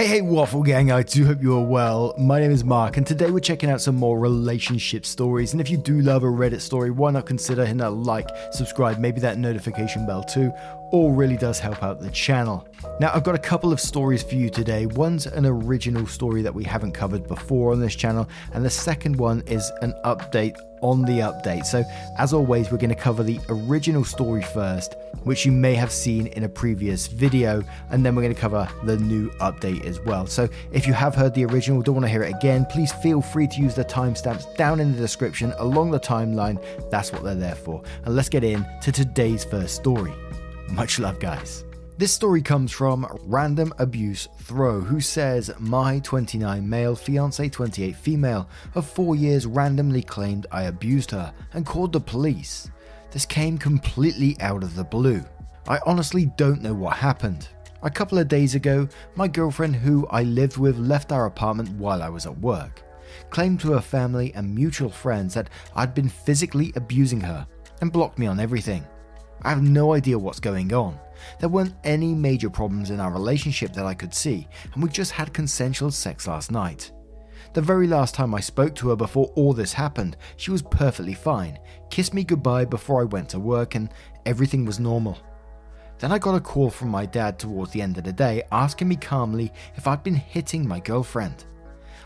Hey, hey, Waffle Gang, I do hope you are well. My name is Mark, and today we're checking out some more relationship stories. And if you do love a Reddit story, why not consider hitting that like, subscribe, maybe that notification bell too? All really does help out the channel. Now, I've got a couple of stories for you today. One's an original story that we haven't covered before on this channel, and the second one is an update on the update. So, as always, we're going to cover the original story first, which you may have seen in a previous video, and then we're going to cover the new update as well. So, if you have heard the original, don't want to hear it again, please feel free to use the timestamps down in the description along the timeline. That's what they're there for. And let's get in to today's first story. Much love, guys. This story comes from Random Abuse Throw, who says, My 29 male, fiance 28 female of 4 years randomly claimed I abused her and called the police. This came completely out of the blue. I honestly don't know what happened. A couple of days ago, my girlfriend, who I lived with, left our apartment while I was at work. Claimed to her family and mutual friends that I'd been physically abusing her and blocked me on everything. I have no idea what's going on. There weren't any major problems in our relationship that I could see, and we just had consensual sex last night. The very last time I spoke to her before all this happened, she was perfectly fine, kissed me goodbye before I went to work, and everything was normal. Then I got a call from my dad towards the end of the day asking me calmly if I'd been hitting my girlfriend.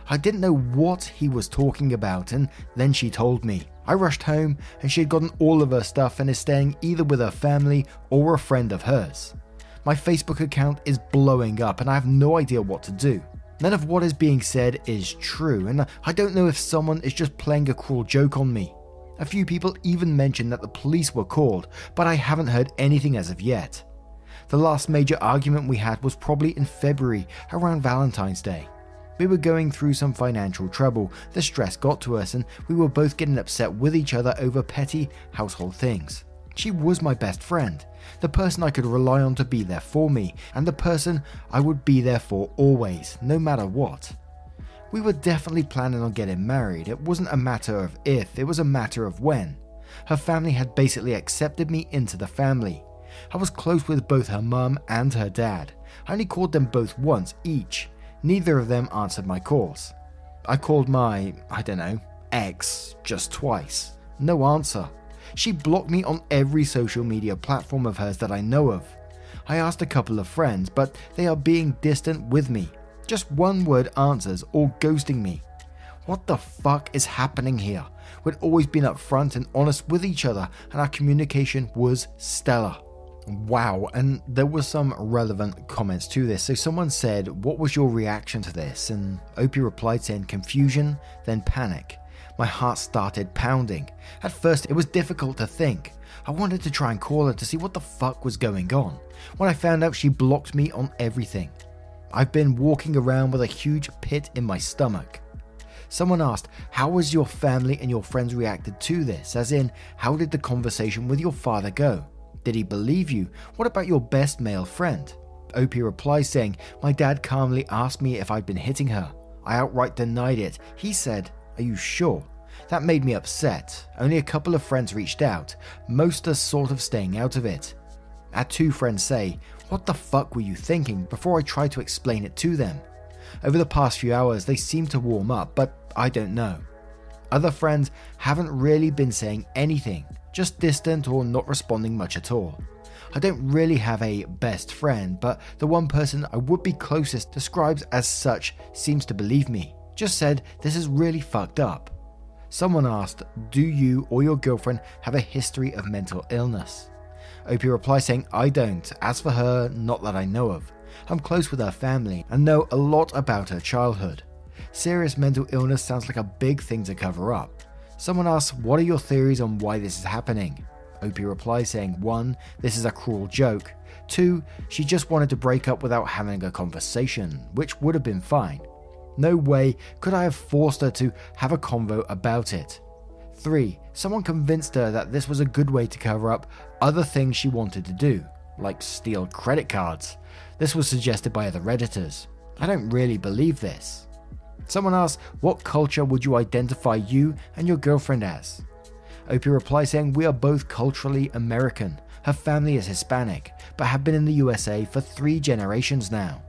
I didn't know what he was talking about, and then she told me. I rushed home, and she had gotten all of her stuff and is staying either with her family or a friend of hers. My Facebook account is blowing up, and I have no idea what to do. None of what is being said is true, and I don't know if someone is just playing a cruel joke on me. A few people even mentioned that the police were called, but I haven't heard anything as of yet. The last major argument we had was probably in February, around Valentine's Day. We were going through some financial trouble, the stress got to us, and we were both getting upset with each other over petty household things. She was my best friend, the person I could rely on to be there for me, and the person I would be there for always, no matter what. We were definitely planning on getting married. It wasn't a matter of if, it was a matter of when. Her family had basically accepted me into the family. I was close with both her mum and her dad. I only called them both once each, Neither of them answered my calls. I called my, I don't know, ex just twice. No answer. She blocked me on every social media platform of hers that I know of. I asked a couple of friends, but they are being distant with me. Just one word answers or ghosting me. What the fuck is happening here? We'd always been upfront and honest with each other, and our communication was stellar. Wow, and there were some relevant comments to this. So someone said, What was your reaction to this? And Opie replied saying, Confusion, then panic. My heart started pounding. At first, it was difficult to think. I wanted to try and call her to see what the fuck was going on. When I found out she blocked me on everything, I've been walking around with a huge pit in my stomach. Someone asked, How was your family and your friends reacted to this? As in, how did the conversation with your father go? Did he believe you? What about your best male friend? Opie replies saying, My dad calmly asked me if I'd been hitting her. I outright denied it. He said, Are you sure? That made me upset. Only a couple of friends reached out. Most are sort of staying out of it. Had two friends say, What the fuck were you thinking? before I tried to explain it to them. Over the past few hours, they seem to warm up, but I don't know. Other friends haven't really been saying anything just distant or not responding much at all. I don't really have a best friend, but the one person I would be closest describes as such seems to believe me. Just said, This is really fucked up. Someone asked, Do you or your girlfriend have a history of mental illness? Opie replies saying, I don't. As for her, not that I know of. I'm close with her family and know a lot about her childhood. Serious mental illness sounds like a big thing to cover up. Someone asks, What are your theories on why this is happening? Opie replies saying, 1. This is a cruel joke. 2. She just wanted to break up without having a conversation, which would have been fine. No way could I have forced her to have a convo about it. 3. Someone convinced her that this was a good way to cover up other things she wanted to do, like steal credit cards. This was suggested by other Redditors. I don't really believe this. Someone asked, What culture would you identify you and your girlfriend as? Opie replies saying, We are both culturally American. Her family is Hispanic, but have been in the USA for three generations now.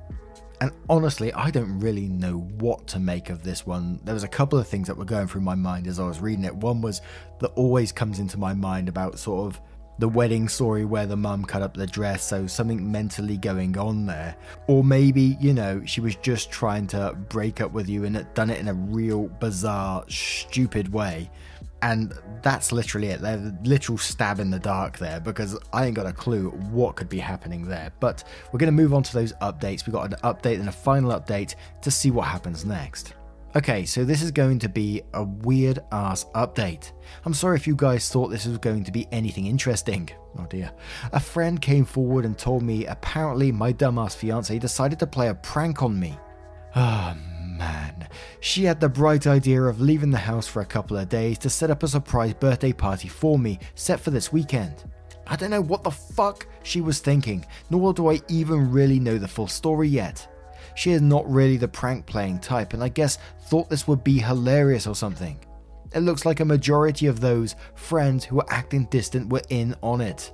And honestly, I don't really know what to make of this one. There was a couple of things that were going through my mind as I was reading it. One was that always comes into my mind about sort of the wedding story where the mum cut up the dress, so something mentally going on there. Or maybe, you know, she was just trying to break up with you and done it in a real bizarre, stupid way. And that's literally it. They're the literal stab in the dark there because I ain't got a clue what could be happening there. But we're going to move on to those updates. We've got an update and a final update to see what happens next. Okay, so this is going to be a weird ass update. I'm sorry if you guys thought this was going to be anything interesting. Oh dear. A friend came forward and told me apparently my dumbass fiance decided to play a prank on me. Oh, man. She had the bright idea of leaving the house for a couple of days to set up a surprise birthday party for me, set for this weekend. I don't know what the fuck she was thinking, nor do I even really know the full story yet. She is not really the prank playing type, and I guess thought this would be hilarious or something. It looks like a majority of those friends who were acting distant were in on it.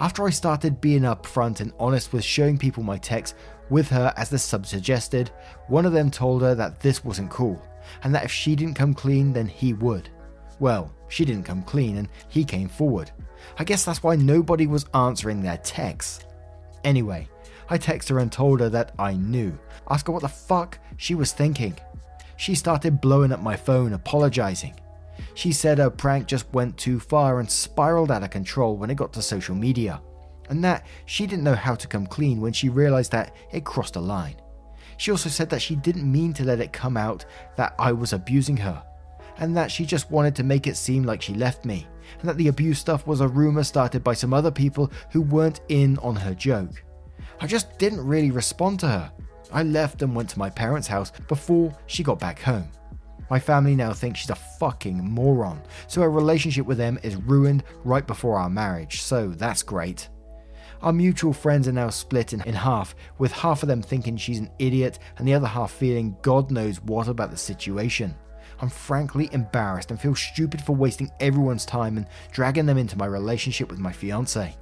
After I started being upfront and honest with showing people my text with her as the sub suggested, one of them told her that this wasn't cool, and that if she didn't come clean, then he would. Well, she didn't come clean and he came forward. I guess that's why nobody was answering their texts. Anyway, I texted her and told her that I knew. Ask her what the fuck she was thinking. She started blowing up my phone, apologizing. She said her prank just went too far and spiraled out of control when it got to social media, and that she didn't know how to come clean when she realized that it crossed a line. She also said that she didn't mean to let it come out that I was abusing her, and that she just wanted to make it seem like she left me, and that the abuse stuff was a rumor started by some other people who weren't in on her joke. I just didn't really respond to her. I left and went to my parents' house before she got back home. My family now thinks she's a fucking moron, so our relationship with them is ruined right before our marriage, so that's great. Our mutual friends are now split in, in half, with half of them thinking she's an idiot and the other half feeling God knows what about the situation. I'm frankly embarrassed and feel stupid for wasting everyone's time and dragging them into my relationship with my fiance.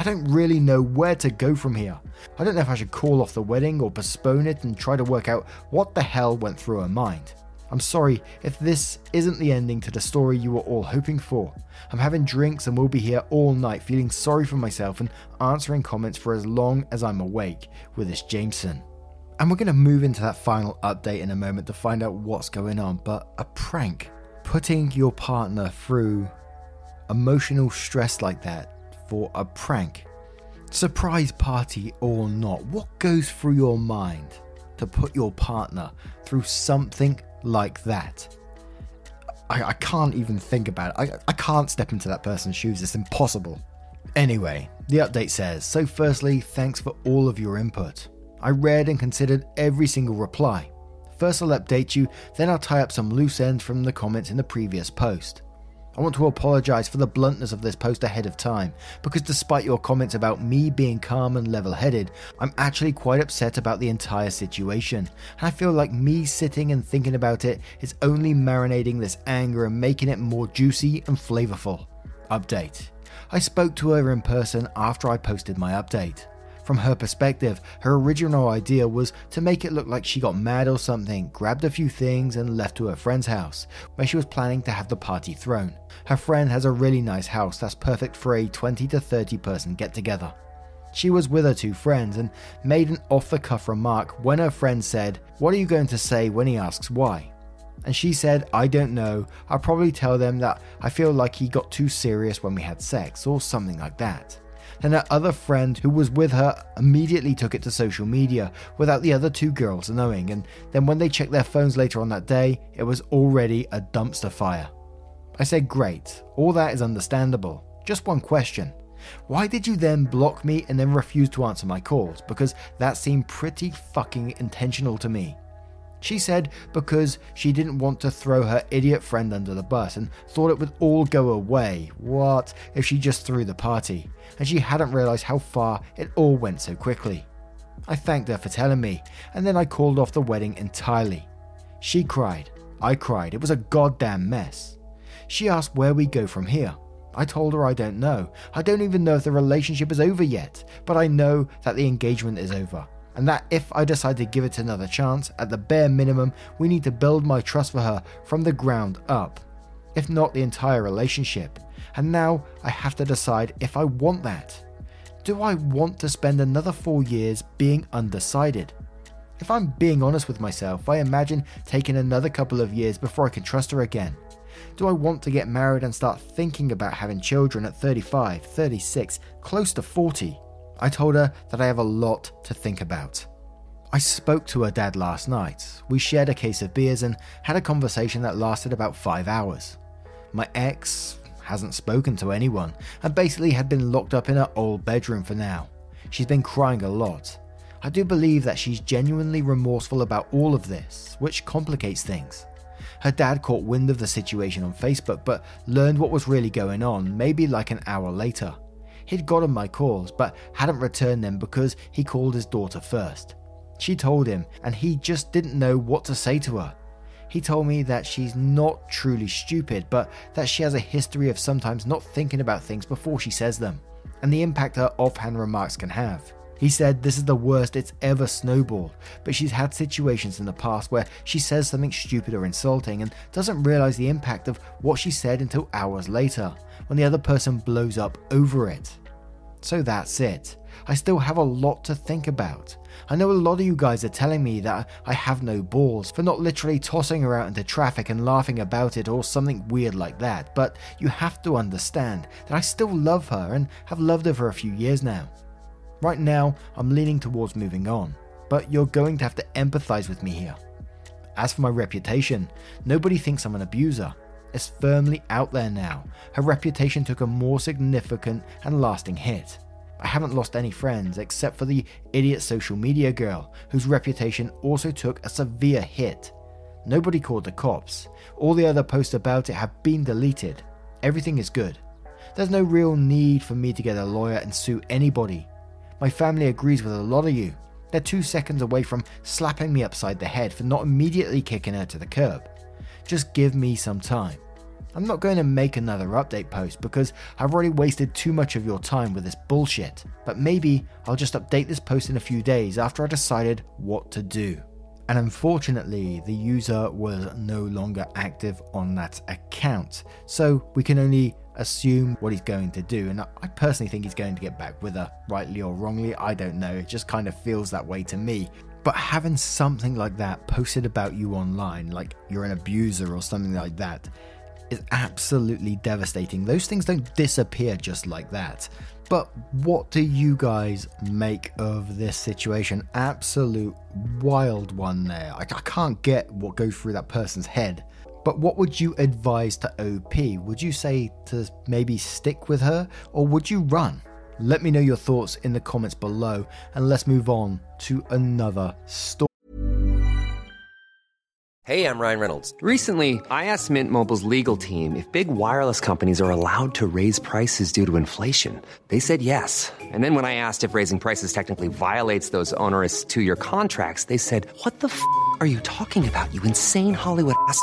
I don't really know where to go from here. I don't know if I should call off the wedding or postpone it and try to work out what the hell went through her mind. I'm sorry if this isn't the ending to the story you were all hoping for. I'm having drinks and will be here all night feeling sorry for myself and answering comments for as long as I'm awake with this Jameson. And we're going to move into that final update in a moment to find out what's going on, but a prank, putting your partner through emotional stress like that for a prank. Surprise party or not, what goes through your mind to put your partner through something like that? I, I can't even think about it. I, I can't step into that person's shoes. It's impossible. Anyway, the update says So, firstly, thanks for all of your input. I read and considered every single reply. First, I'll update you, then, I'll tie up some loose ends from the comments in the previous post. I want to apologise for the bluntness of this post ahead of time, because despite your comments about me being calm and level headed, I'm actually quite upset about the entire situation, and I feel like me sitting and thinking about it is only marinating this anger and making it more juicy and flavourful. Update I spoke to her in person after I posted my update. From her perspective, her original idea was to make it look like she got mad or something, grabbed a few things, and left to her friend's house, where she was planning to have the party thrown. Her friend has a really nice house that's perfect for a 20 to 30 person get together. She was with her two friends and made an off the cuff remark when her friend said, What are you going to say when he asks why? And she said, I don't know, I'll probably tell them that I feel like he got too serious when we had sex, or something like that and her other friend who was with her immediately took it to social media without the other two girls knowing, and then when they checked their phones later on that day, it was already a dumpster fire. I said, Great, all that is understandable. Just one question. Why did you then block me and then refuse to answer my calls? Because that seemed pretty fucking intentional to me. She said because she didn't want to throw her idiot friend under the bus and thought it would all go away. What if she just threw the party? And she hadn't realised how far it all went so quickly. I thanked her for telling me, and then I called off the wedding entirely. She cried. I cried. It was a goddamn mess. She asked where we go from here. I told her I don't know. I don't even know if the relationship is over yet, but I know that the engagement is over and that if I decide to give it another chance, at the bare minimum, we need to build my trust for her from the ground up, if not the entire relationship. And now I have to decide if I want that. Do I want to spend another four years being undecided? If I'm being honest with myself, I imagine taking another couple of years before I can trust her again. Do I want to get married and start thinking about having children at 35, 36, close to 40? I told her that I have a lot to think about. I spoke to her dad last night. We shared a case of beers and had a conversation that lasted about five hours. My ex hasn't spoken to anyone and basically had been locked up in her old bedroom for now. She's been crying a lot. I do believe that she's genuinely remorseful about all of this, which complicates things. Her dad caught wind of the situation on Facebook but learned what was really going on maybe like an hour later. He'd gotten my calls, but hadn't returned them because he called his daughter first. She told him, and he just didn't know what to say to her. He told me that she's not truly stupid, but that she has a history of sometimes not thinking about things before she says them, and the impact her offhand remarks can have. He said this is the worst it's ever snowballed, but she's had situations in the past where she says something stupid or insulting and doesn't realize the impact of what she said until hours later, when the other person blows up over it. So that's it. I still have a lot to think about. I know a lot of you guys are telling me that I have no balls for not literally tossing her out into traffic and laughing about it or something weird like that, but you have to understand that I still love her and have loved her for a few years now. Right now, I'm leaning towards moving on, but you're going to have to empathize with me here. As for my reputation, nobody thinks I'm an abuser is firmly out there now. Her reputation took a more significant and lasting hit. I haven't lost any friends except for the idiot social media girl, whose reputation also took a severe hit. Nobody called the cops. All the other posts about it have been deleted. Everything is good. There's no real need for me to get a lawyer and sue anybody. My family agrees with a lot of you. They're two seconds away from slapping me upside the head for not immediately kicking her to the curb. Just give me some time. I'm not going to make another update post because I've already wasted too much of your time with this bullshit, but maybe I'll just update this post in a few days after I decided what to do. And unfortunately, the user was no longer active on that account, so we can only assume what he's going to do. And I personally think he's going to get back with her, rightly or wrongly, I don't know. It just kind of feels that way to me. But having something like that posted about you online, like you're an abuser or something like that, is absolutely devastating. Those things don't disappear just like that. But what do you guys make of this situation? Absolute wild one there. I, I can't get what goes through that person's head. But what would you advise to OP? Would you say to maybe stick with her or would you run? Let me know your thoughts in the comments below and let's move on to another story. Hey, I'm Ryan Reynolds. Recently, I asked Mint Mobile's legal team if big wireless companies are allowed to raise prices due to inflation. They said yes. And then when I asked if raising prices technically violates those onerous two year contracts, they said, What the f are you talking about, you insane Hollywood ass?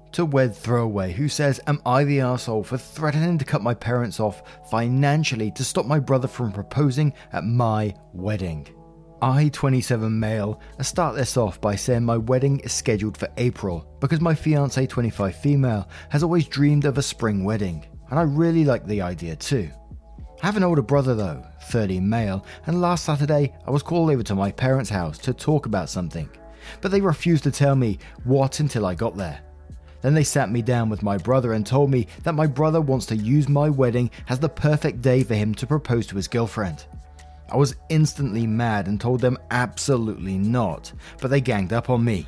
to Wed Throwaway, who says, Am I the asshole for threatening to cut my parents off financially to stop my brother from proposing at my wedding? I, 27 male, I start this off by saying my wedding is scheduled for April because my fiance, 25 female, has always dreamed of a spring wedding, and I really like the idea too. I have an older brother though, 30 male, and last Saturday I was called over to my parents' house to talk about something, but they refused to tell me what until I got there. Then they sat me down with my brother and told me that my brother wants to use my wedding as the perfect day for him to propose to his girlfriend. I was instantly mad and told them absolutely not, but they ganged up on me.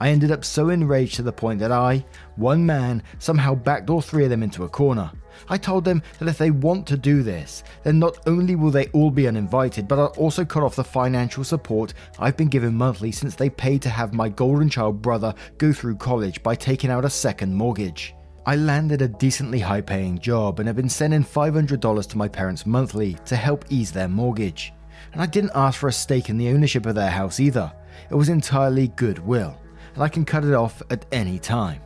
I ended up so enraged to the point that I, one man, somehow backed all three of them into a corner. I told them that if they want to do this, then not only will they all be uninvited, but I'll also cut off the financial support I've been given monthly since they paid to have my golden child brother go through college by taking out a second mortgage. I landed a decently high paying job and have been sending $500 to my parents monthly to help ease their mortgage. And I didn't ask for a stake in the ownership of their house either. It was entirely goodwill, and I can cut it off at any time.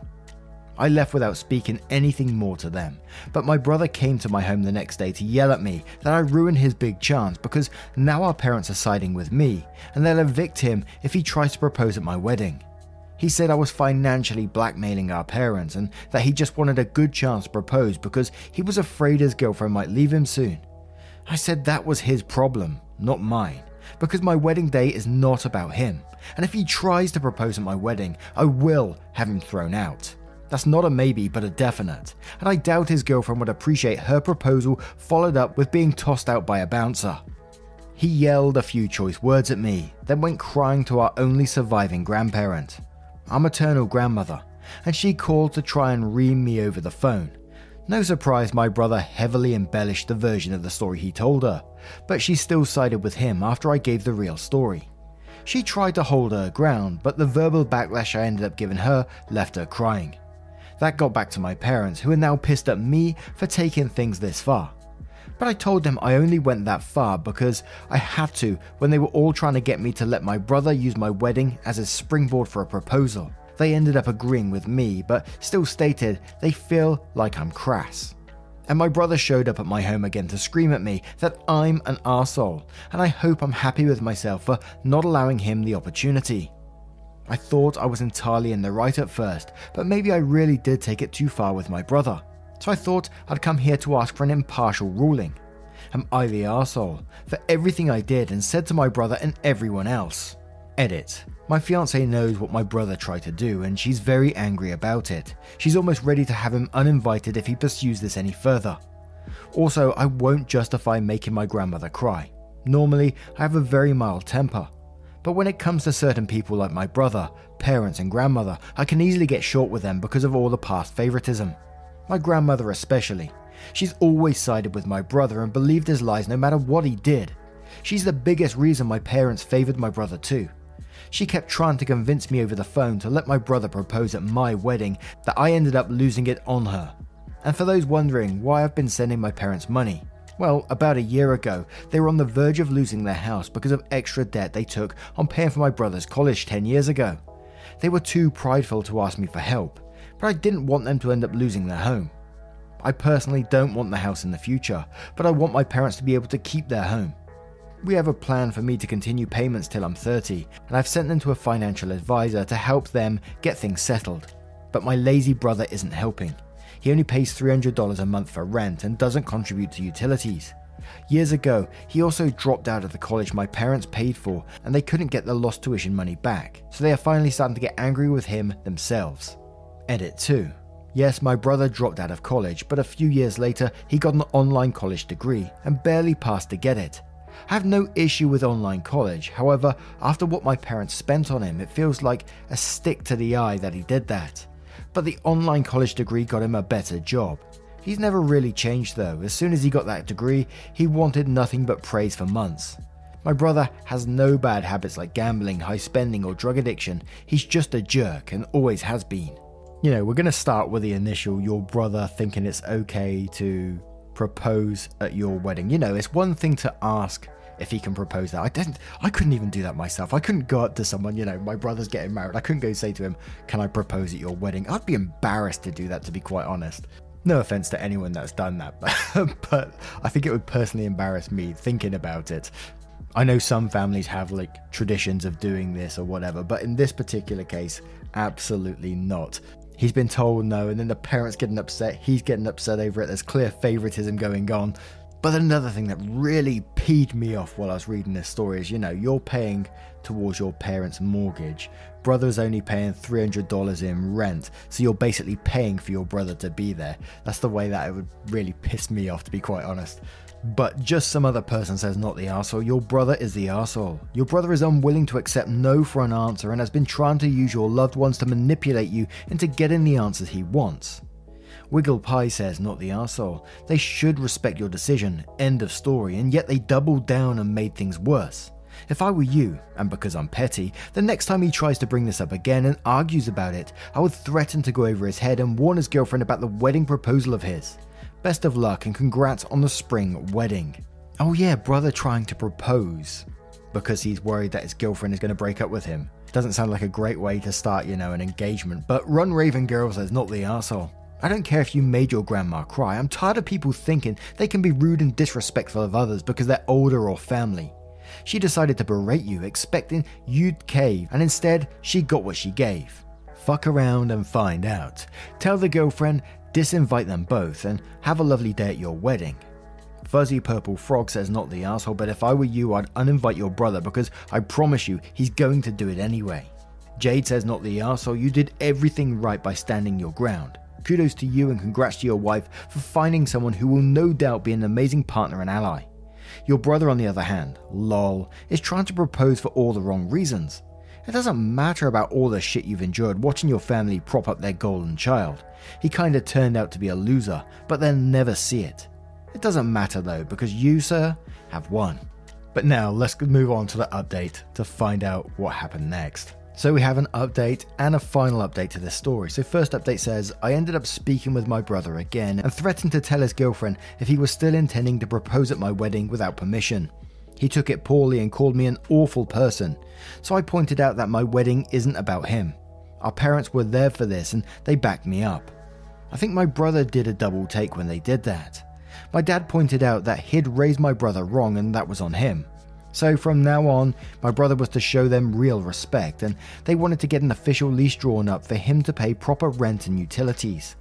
I left without speaking anything more to them, but my brother came to my home the next day to yell at me that I ruined his big chance because now our parents are siding with me and they'll evict him if he tries to propose at my wedding. He said I was financially blackmailing our parents and that he just wanted a good chance to propose because he was afraid his girlfriend might leave him soon. I said that was his problem, not mine, because my wedding day is not about him, and if he tries to propose at my wedding, I will have him thrown out. That's not a maybe, but a definite, and I doubt his girlfriend would appreciate her proposal followed up with being tossed out by a bouncer. He yelled a few choice words at me, then went crying to our only surviving grandparent our maternal grandmother, and she called to try and ream me over the phone. No surprise my brother heavily embellished the version of the story he told her, but she still sided with him after I gave the real story. She tried to hold her ground, but the verbal backlash I ended up giving her left her crying. That got back to my parents, who are now pissed at me for taking things this far. But I told them I only went that far because I had to when they were all trying to get me to let my brother use my wedding as a springboard for a proposal. They ended up agreeing with me, but still stated they feel like I'm crass. And my brother showed up at my home again to scream at me that I'm an arsehole, and I hope I'm happy with myself for not allowing him the opportunity. I thought I was entirely in the right at first, but maybe I really did take it too far with my brother so I thought I'd come here to ask for an impartial ruling. Am I the arsehole for everything I did and said to my brother and everyone else? Edit. My fiance knows what my brother tried to do and she's very angry about it. She's almost ready to have him uninvited if he pursues this any further. Also, I won't justify making my grandmother cry. Normally, I have a very mild temper. But when it comes to certain people like my brother, parents, and grandmother, I can easily get short with them because of all the past favoritism my grandmother especially. She's always sided with my brother and believed his lies no matter what he did. She's the biggest reason my parents favoured my brother too. She kept trying to convince me over the phone to let my brother propose at my wedding that I ended up losing it on her. And for those wondering why I've been sending my parents money, well, about a year ago, they were on the verge of losing their house because of extra debt they took on paying for my brother's college 10 years ago. They were too prideful to ask me for help, but I didn't want them to end up losing their home. I personally don't want the house in the future, but I want my parents to be able to keep their home. We have a plan for me to continue payments till I'm 30, and I've sent them to a financial advisor to help them get things settled. But my lazy brother isn't helping. He only pays $300 a month for rent and doesn't contribute to utilities. Years ago, he also dropped out of the college my parents paid for, and they couldn't get the lost tuition money back, so they are finally starting to get angry with him themselves. Edit 2. Yes, my brother dropped out of college, but a few years later, he got an online college degree and barely passed to get it. I have no issue with online college, however, after what my parents spent on him, it feels like a stick to the eye that he did that. But the online college degree got him a better job. He's never really changed though, as soon as he got that degree, he wanted nothing but praise for months. My brother has no bad habits like gambling, high spending, or drug addiction, he's just a jerk and always has been you know, we're going to start with the initial your brother thinking it's okay to propose at your wedding. You know, it's one thing to ask if he can propose that. I didn't I couldn't even do that myself. I couldn't go up to someone, you know, my brother's getting married. I couldn't go say to him, "Can I propose at your wedding?" I'd be embarrassed to do that to be quite honest. No offense to anyone that's done that, but I think it would personally embarrass me thinking about it. I know some families have like traditions of doing this or whatever, but in this particular case, absolutely not. He's been told no, and then the parents getting upset, he's getting upset over it. There's clear favoritism going on. But another thing that really peed me off while I was reading this story is you know, you're paying towards your parents' mortgage. Brother's only paying $300 in rent, so you're basically paying for your brother to be there. That's the way that it would really piss me off, to be quite honest. But just some other person says not the arsehole, your brother is the arsehole. Your brother is unwilling to accept no for an answer and has been trying to use your loved ones to manipulate you into getting the answers he wants. Wiggle Pie says, not the arsehole. They should respect your decision, end of story, and yet they doubled down and made things worse. If I were you, and because I'm petty, the next time he tries to bring this up again and argues about it, I would threaten to go over his head and warn his girlfriend about the wedding proposal of his. Best of luck and congrats on the spring wedding. Oh, yeah, brother trying to propose because he's worried that his girlfriend is going to break up with him. Doesn't sound like a great way to start, you know, an engagement, but Run Raven Girl says not the asshole. I don't care if you made your grandma cry. I'm tired of people thinking they can be rude and disrespectful of others because they're older or family. She decided to berate you, expecting you'd cave, and instead, she got what she gave. Fuck around and find out. Tell the girlfriend, disinvite them both, and have a lovely day at your wedding. Fuzzy Purple Frog says, Not the asshole, but if I were you, I'd uninvite your brother because I promise you, he's going to do it anyway. Jade says, Not the asshole, you did everything right by standing your ground. Kudos to you and congrats to your wife for finding someone who will no doubt be an amazing partner and ally. Your brother, on the other hand, lol, is trying to propose for all the wrong reasons. It doesn't matter about all the shit you've endured watching your family prop up their golden child. He kinda turned out to be a loser, but they'll never see it. It doesn't matter though, because you, sir, have won. But now let's move on to the update to find out what happened next. So we have an update and a final update to this story. So first update says, I ended up speaking with my brother again and threatened to tell his girlfriend if he was still intending to propose at my wedding without permission. He took it poorly and called me an awful person. So I pointed out that my wedding isn't about him. Our parents were there for this and they backed me up. I think my brother did a double take when they did that. My dad pointed out that he'd raised my brother wrong and that was on him. So from now on, my brother was to show them real respect, and they wanted to get an official lease drawn up for him to pay proper rent and utilities.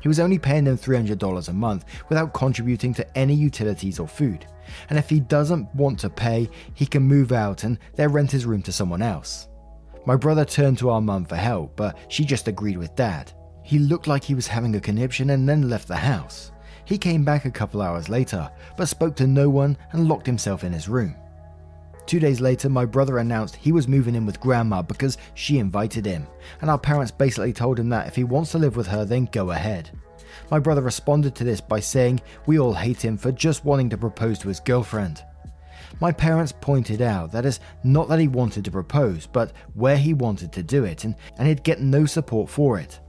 He was only paying them $300 a month without contributing to any utilities or food. And if he doesn't want to pay, he can move out and their rent his room to someone else. My brother turned to our mum for help, but she just agreed with dad. He looked like he was having a conniption and then left the house. He came back a couple hours later, but spoke to no one and locked himself in his room. Two days later, my brother announced he was moving in with grandma because she invited him, and our parents basically told him that if he wants to live with her, then go ahead. My brother responded to this by saying we all hate him for just wanting to propose to his girlfriend. My parents pointed out that it's not that he wanted to propose, but where he wanted to do it, and, and he'd get no support for it.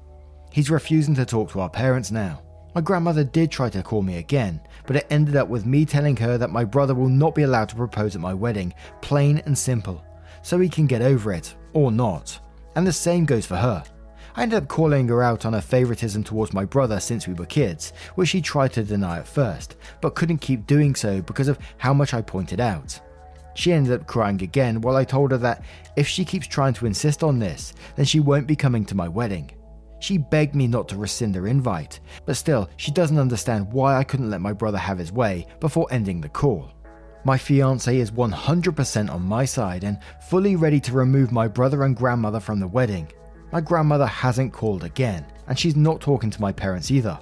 He's refusing to talk to our parents now. My grandmother did try to call me again, but it ended up with me telling her that my brother will not be allowed to propose at my wedding, plain and simple, so he can get over it, or not. And the same goes for her. I ended up calling her out on her favoritism towards my brother since we were kids, which she tried to deny at first, but couldn't keep doing so because of how much I pointed out. She ended up crying again while I told her that if she keeps trying to insist on this, then she won't be coming to my wedding. She begged me not to rescind her invite, but still, she doesn't understand why I couldn't let my brother have his way before ending the call. My fiance is 100% on my side and fully ready to remove my brother and grandmother from the wedding. My grandmother hasn't called again, and she's not talking to my parents either.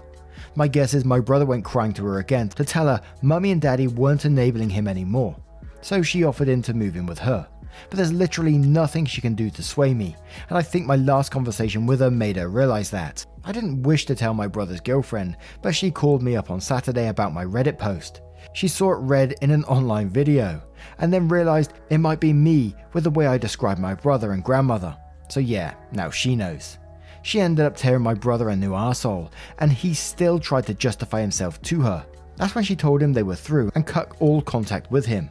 My guess is my brother went crying to her again to tell her mummy and daddy weren't enabling him anymore, so she offered him to move in with her but there's literally nothing she can do to sway me, and I think my last conversation with her made her realize that. I didn't wish to tell my brother's girlfriend, but she called me up on Saturday about my Reddit post. She saw it read in an online video, and then realized it might be me with the way I described my brother and grandmother. So yeah, now she knows. She ended up tearing my brother a new asshole, and he still tried to justify himself to her. That's when she told him they were through and cut all contact with him.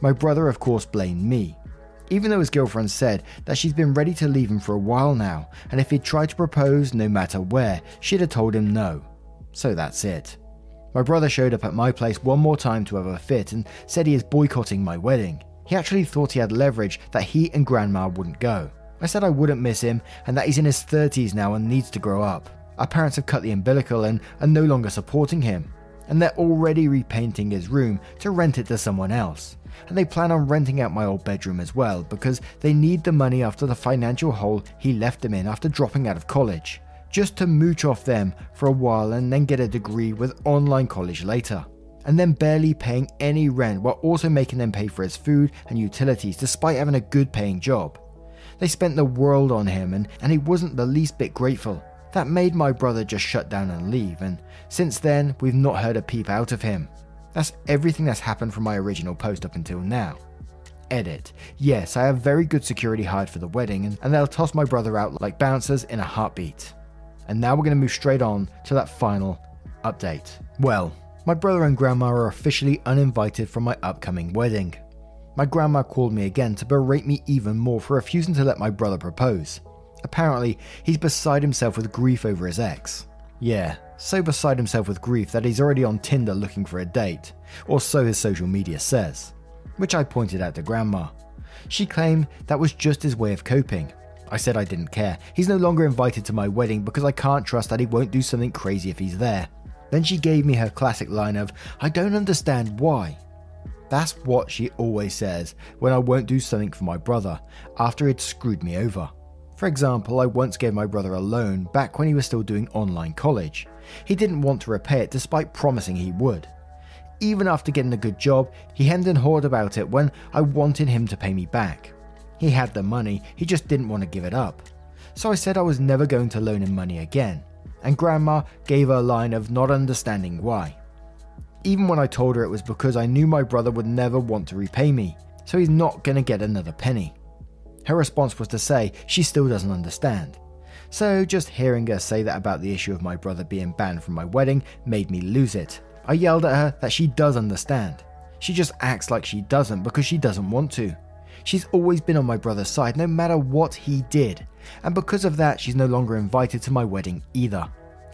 My brother, of course, blamed me, even though his girlfriend said that she's been ready to leave him for a while now, and if he'd tried to propose no matter where, she'd have told him no. So that's it. My brother showed up at my place one more time to have a fit and said he is boycotting my wedding. He actually thought he had leverage that he and grandma wouldn't go. I said I wouldn't miss him and that he's in his 30s now and needs to grow up. Our parents have cut the umbilical and are no longer supporting him, and they're already repainting his room to rent it to someone else. And they plan on renting out my old bedroom as well because they need the money after the financial hole he left them in after dropping out of college, just to mooch off them for a while and then get a degree with online college later. And then barely paying any rent while also making them pay for his food and utilities despite having a good paying job. They spent the world on him and, and he wasn't the least bit grateful. That made my brother just shut down and leave, and since then, we've not heard a peep out of him. That's everything that's happened from my original post up until now. Edit. Yes, I have very good security hired for the wedding, and, they'll toss my brother out like bouncers in a heartbeat. And now we're going to move straight on to that final update. Well, my brother and grandma are officially uninvited from my upcoming wedding. My grandma called me again to berate me even more for refusing to let my brother propose. Apparently, he's beside himself with grief over his ex. Yeah, so beside himself with grief that he's already on Tinder looking for a date, or so his social media says. Which I pointed out to Grandma. She claimed that was just his way of coping. I said I didn't care. He's no longer invited to my wedding because I can't trust that he won't do something crazy if he's there. Then she gave me her classic line of, I don't understand why. That's what she always says when I won't do something for my brother after he'd screwed me over. For example, I once gave my brother a loan back when he was still doing online college. He didn't want to repay it despite promising he would. Even after getting a good job, he hemmed and hawed about it when I wanted him to pay me back. He had the money, he just didn't want to give it up. So I said I was never going to loan him money again, and Grandma gave her a line of not understanding why. Even when I told her it was because I knew my brother would never want to repay me, so he's not going to get another penny. Her response was to say she still doesn't understand. So, just hearing her say that about the issue of my brother being banned from my wedding made me lose it. I yelled at her that she does understand. She just acts like she doesn't because she doesn't want to. She's always been on my brother's side no matter what he did, and because of that, she's no longer invited to my wedding either.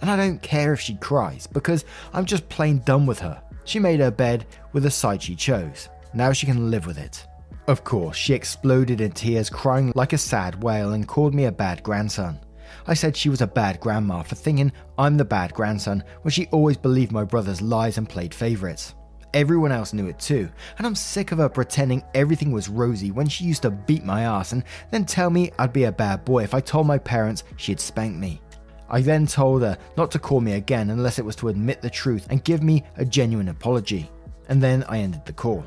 And I don't care if she cries because I'm just plain done with her. She made her bed with the side she chose. Now she can live with it. Of course, she exploded in tears, crying like a sad whale, and called me a bad grandson. I said she was a bad grandma for thinking I'm the bad grandson when she always believed my brother's lies and played favourites. Everyone else knew it too, and I'm sick of her pretending everything was rosy when she used to beat my ass and then tell me I'd be a bad boy if I told my parents she'd spank me. I then told her not to call me again unless it was to admit the truth and give me a genuine apology. And then I ended the call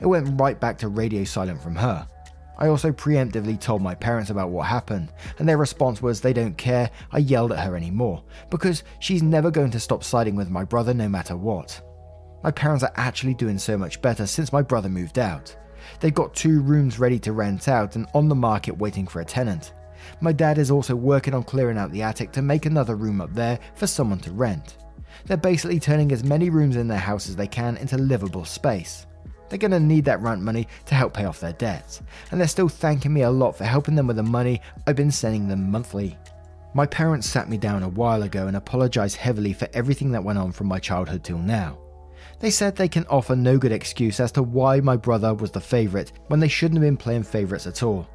it went right back to radio silent from her. I also preemptively told my parents about what happened, and their response was they don't care I yelled at her anymore, because she's never going to stop siding with my brother no matter what. My parents are actually doing so much better since my brother moved out. They've got two rooms ready to rent out and on the market waiting for a tenant. My dad is also working on clearing out the attic to make another room up there for someone to rent. They're basically turning as many rooms in their house as they can into livable space. They're going to need that rent money to help pay off their debts, and they're still thanking me a lot for helping them with the money I've been sending them monthly. My parents sat me down a while ago and apologized heavily for everything that went on from my childhood till now. They said they can offer no good excuse as to why my brother was the favourite when they shouldn't have been playing favourites at all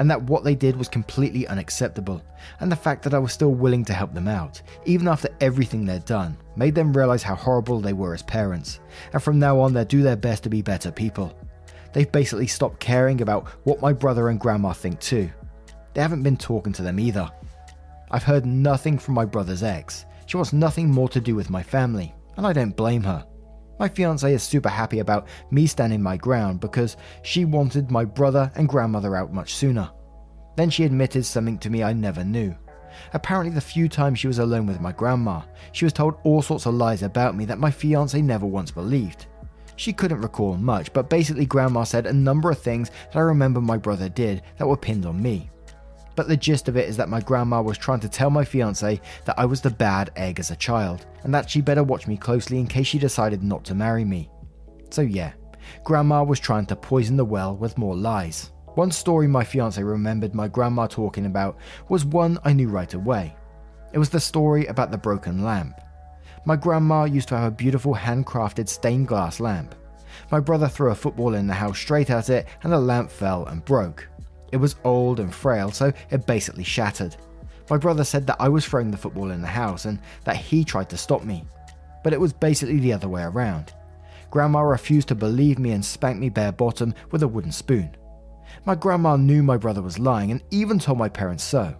and that what they did was completely unacceptable, and the fact that I was still willing to help them out, even after everything they'd done, made them realize how horrible they were as parents, and from now on they'll do their best to be better people. They've basically stopped caring about what my brother and grandma think too. They haven't been talking to them either. I've heard nothing from my brother's ex. She wants nothing more to do with my family, and I don't blame her. My fiance is super happy about me standing my ground because she wanted my brother and grandmother out much sooner. Then she admitted something to me I never knew. Apparently, the few times she was alone with my grandma, she was told all sorts of lies about me that my fiance never once believed. She couldn't recall much, but basically, grandma said a number of things that I remember my brother did that were pinned on me. But the gist of it is that my grandma was trying to tell my fiance that I was the bad egg as a child, and that she better watch me closely in case she decided not to marry me. So, yeah, Grandma was trying to poison the well with more lies. One story my fiance remembered my grandma talking about was one I knew right away. It was the story about the broken lamp. My grandma used to have a beautiful handcrafted stained glass lamp. My brother threw a football in the house straight at it, and the lamp fell and broke. It was old and frail, so it basically shattered. My brother said that I was throwing the football in the house and that he tried to stop me. But it was basically the other way around. Grandma refused to believe me and spanked me bare bottom with a wooden spoon. My grandma knew my brother was lying and even told my parents so.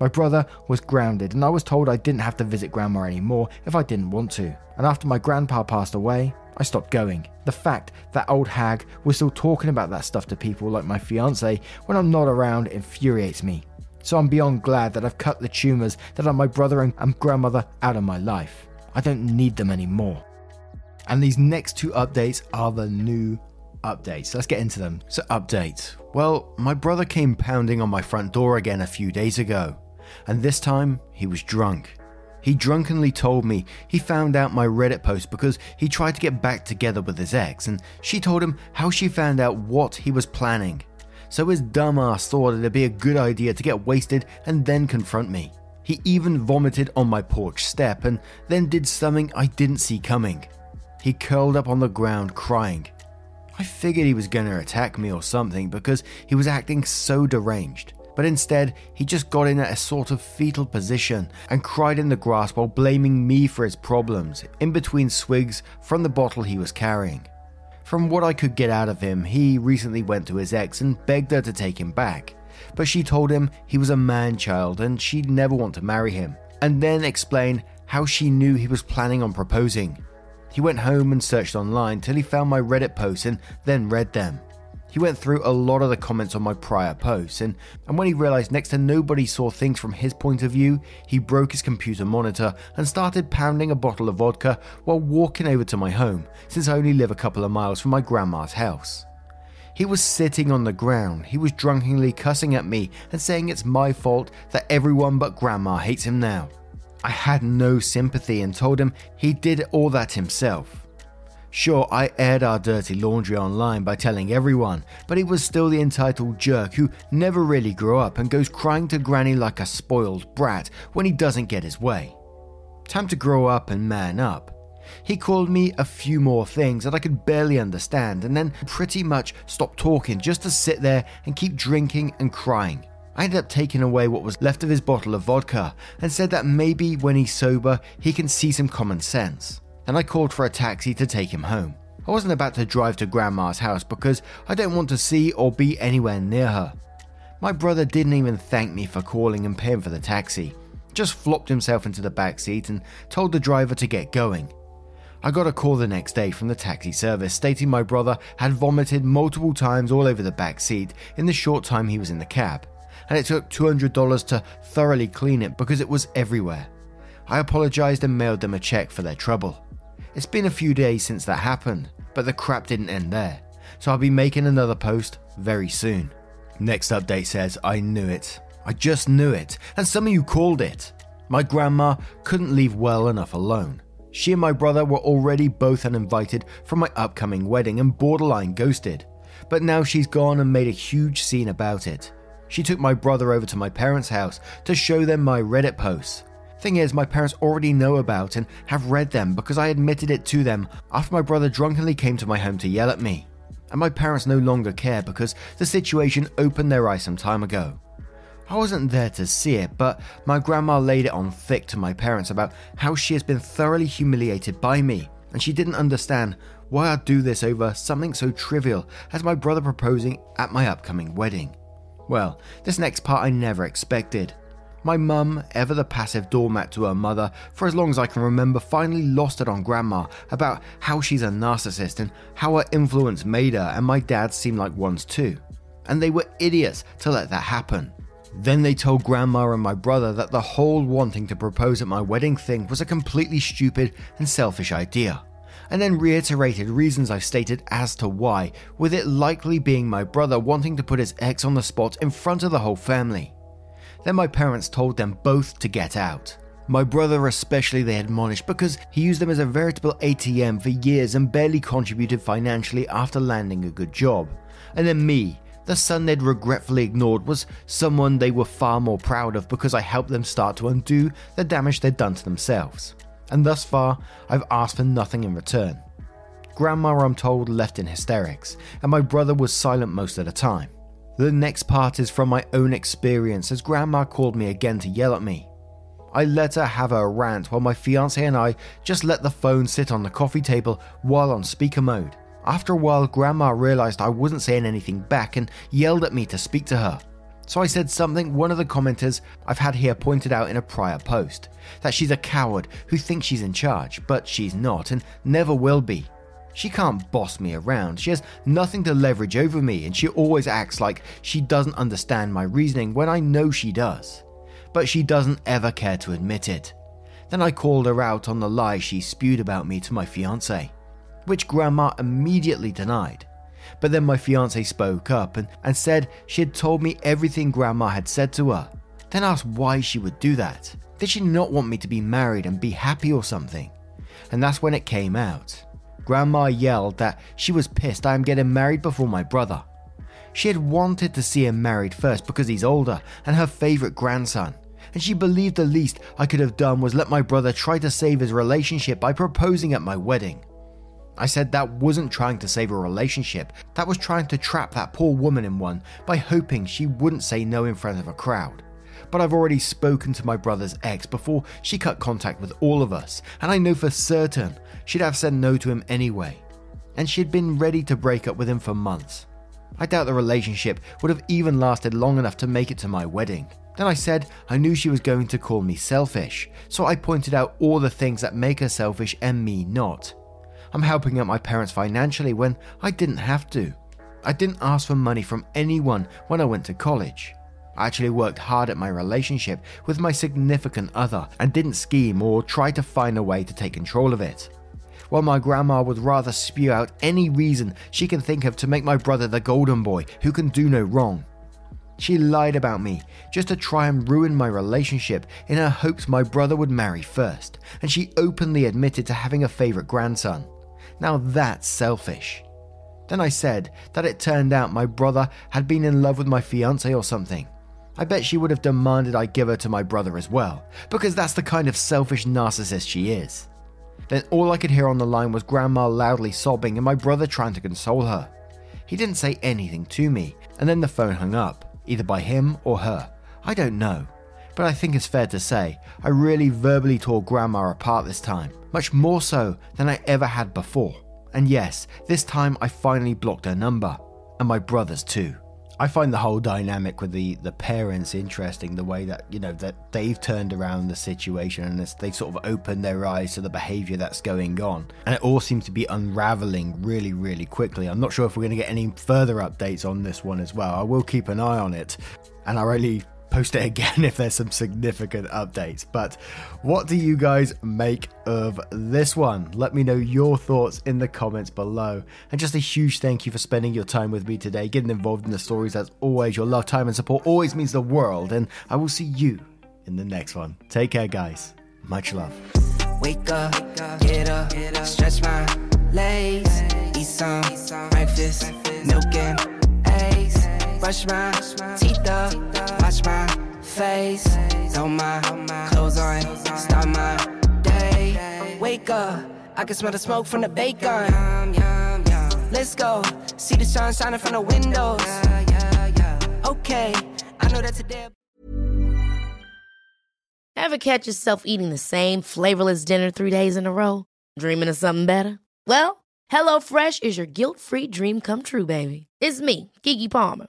My brother was grounded, and I was told I didn't have to visit grandma anymore if I didn't want to. And after my grandpa passed away, I stopped going. The fact that old hag was still talking about that stuff to people like my fiance when I'm not around infuriates me. So I'm beyond glad that I've cut the tumours that are my brother and grandmother out of my life. I don't need them anymore. And these next two updates are the new updates. Let's get into them. So, update. Well, my brother came pounding on my front door again a few days ago and this time he was drunk. He drunkenly told me he found out my Reddit post because he tried to get back together with his ex, and she told him how she found out what he was planning. So his dumbass thought it'd be a good idea to get wasted and then confront me. He even vomited on my porch step and then did something I didn't see coming. He curled up on the ground crying. I figured he was gonna attack me or something because he was acting so deranged but instead he just got in at a sort of fetal position and cried in the grass while blaming me for his problems, in between swigs from the bottle he was carrying. From what I could get out of him, he recently went to his ex and begged her to take him back, but she told him he was a man child and she'd never want to marry him, and then explained how she knew he was planning on proposing. He went home and searched online till he found my Reddit posts and then read them. He went through a lot of the comments on my prior posts, and, and when he realized next to nobody saw things from his point of view, he broke his computer monitor and started pounding a bottle of vodka while walking over to my home, since I only live a couple of miles from my grandma's house. He was sitting on the ground, he was drunkenly cussing at me and saying it's my fault that everyone but grandma hates him now. I had no sympathy and told him he did all that himself. Sure, I aired our dirty laundry online by telling everyone, but he was still the entitled jerk who never really grew up and goes crying to Granny like a spoiled brat when he doesn't get his way. Time to grow up and man up. He called me a few more things that I could barely understand and then pretty much stopped talking just to sit there and keep drinking and crying. I ended up taking away what was left of his bottle of vodka and said that maybe when he's sober he can see some common sense and I called for a taxi to take him home. I wasn't about to drive to Grandma's house because I don't want to see or be anywhere near her. My brother didn't even thank me for calling and paying for the taxi, just flopped himself into the back seat and told the driver to get going. I got a call the next day from the taxi service stating my brother had vomited multiple times all over the back seat in the short time he was in the cab, and it took $200 to thoroughly clean it because it was everywhere. I apologized and mailed them a check for their trouble. It's been a few days since that happened, but the crap didn't end there, so I'll be making another post very soon. Next update says, I knew it. I just knew it, and some of you called it. My grandma couldn't leave well enough alone. She and my brother were already both uninvited from my upcoming wedding and borderline ghosted. But now she's gone and made a huge scene about it. She took my brother over to my parents' house to show them my Reddit posts. Thing is, my parents already know about and have read them because I admitted it to them after my brother drunkenly came to my home to yell at me. And my parents no longer care because the situation opened their eyes some time ago. I wasn't there to see it, but my grandma laid it on thick to my parents about how she has been thoroughly humiliated by me, and she didn't understand why I'd do this over something so trivial as my brother proposing at my upcoming wedding. Well, this next part I never expected. My mum, ever the passive doormat to her mother for as long as I can remember, finally lost it on grandma about how she's a narcissist and how her influence made her, and my dad seem like ones too. And they were idiots to let that happen. Then they told grandma and my brother that the whole wanting to propose at my wedding thing was a completely stupid and selfish idea. And then reiterated reasons I've stated as to why, with it likely being my brother wanting to put his ex on the spot in front of the whole family. Then my parents told them both to get out. My brother, especially, they admonished because he used them as a veritable ATM for years and barely contributed financially after landing a good job. And then me, the son they'd regretfully ignored, was someone they were far more proud of because I helped them start to undo the damage they'd done to themselves. And thus far, I've asked for nothing in return. Grandma, I'm told, left in hysterics, and my brother was silent most of the time. The next part is from my own experience as Grandma called me again to yell at me. I let her have her rant while my fiance and I just let the phone sit on the coffee table while on speaker mode. After a while, Grandma realized I wasn't saying anything back and yelled at me to speak to her. So I said something one of the commenters I've had here pointed out in a prior post that she's a coward who thinks she's in charge, but she's not and never will be. She can't boss me around. She has nothing to leverage over me, and she always acts like she doesn't understand my reasoning when I know she does. But she doesn't ever care to admit it. Then I called her out on the lie she spewed about me to my fiance, which Grandma immediately denied. But then my fiance spoke up and, and said she had told me everything Grandma had said to her. Then asked why she would do that. Did she not want me to be married and be happy or something? And that's when it came out. Grandma yelled that she was pissed I am getting married before my brother. She had wanted to see him married first because he's older and her favourite grandson, and she believed the least I could have done was let my brother try to save his relationship by proposing at my wedding. I said that wasn't trying to save a relationship, that was trying to trap that poor woman in one by hoping she wouldn't say no in front of a crowd but I've already spoken to my brother's ex before she cut contact with all of us, and I know for certain she'd have said no to him anyway. And she'd been ready to break up with him for months. I doubt the relationship would have even lasted long enough to make it to my wedding. Then I said I knew she was going to call me selfish, so I pointed out all the things that make her selfish and me not. I'm helping out my parents financially when I didn't have to. I didn't ask for money from anyone when I went to college. I actually worked hard at my relationship with my significant other and didn't scheme or try to find a way to take control of it. While my grandma would rather spew out any reason she can think of to make my brother the golden boy who can do no wrong. She lied about me just to try and ruin my relationship in her hopes my brother would marry first, and she openly admitted to having a favourite grandson. Now that's selfish. Then I said that it turned out my brother had been in love with my fiance or something, I bet she would have demanded I give her to my brother as well, because that's the kind of selfish narcissist she is. Then all I could hear on the line was Grandma loudly sobbing and my brother trying to console her. He didn't say anything to me, and then the phone hung up, either by him or her. I don't know. But I think it's fair to say I really verbally tore Grandma apart this time, much more so than I ever had before. And yes, this time I finally blocked her number, and my brother's too. I find the whole dynamic with the the parents interesting. The way that you know that they've turned around the situation and they've sort of opened their eyes to the behaviour that's going on, and it all seems to be unraveling really, really quickly. I'm not sure if we're going to get any further updates on this one as well. I will keep an eye on it, and I really post it again if there's some significant updates. But what do you guys make of this one? Let me know your thoughts in the comments below. And just a huge thank you for spending your time with me today, getting involved in the stories. As always, your love, time, and support always means the world. And I will see you in the next one. Take care, guys. Much love. Wake up, get up, stretch my legs, eat some breakfast, milk and brush my teeth up Watch my face, throw my clothes on, start my day. Wake up, I can smell the smoke from the bacon. Let's go, see the sun shining from the windows. Okay, I know that today. Ever catch yourself eating the same flavorless dinner three days in a row? Dreaming of something better? Well, HelloFresh is your guilt free dream come true, baby. It's me, Keke Palmer.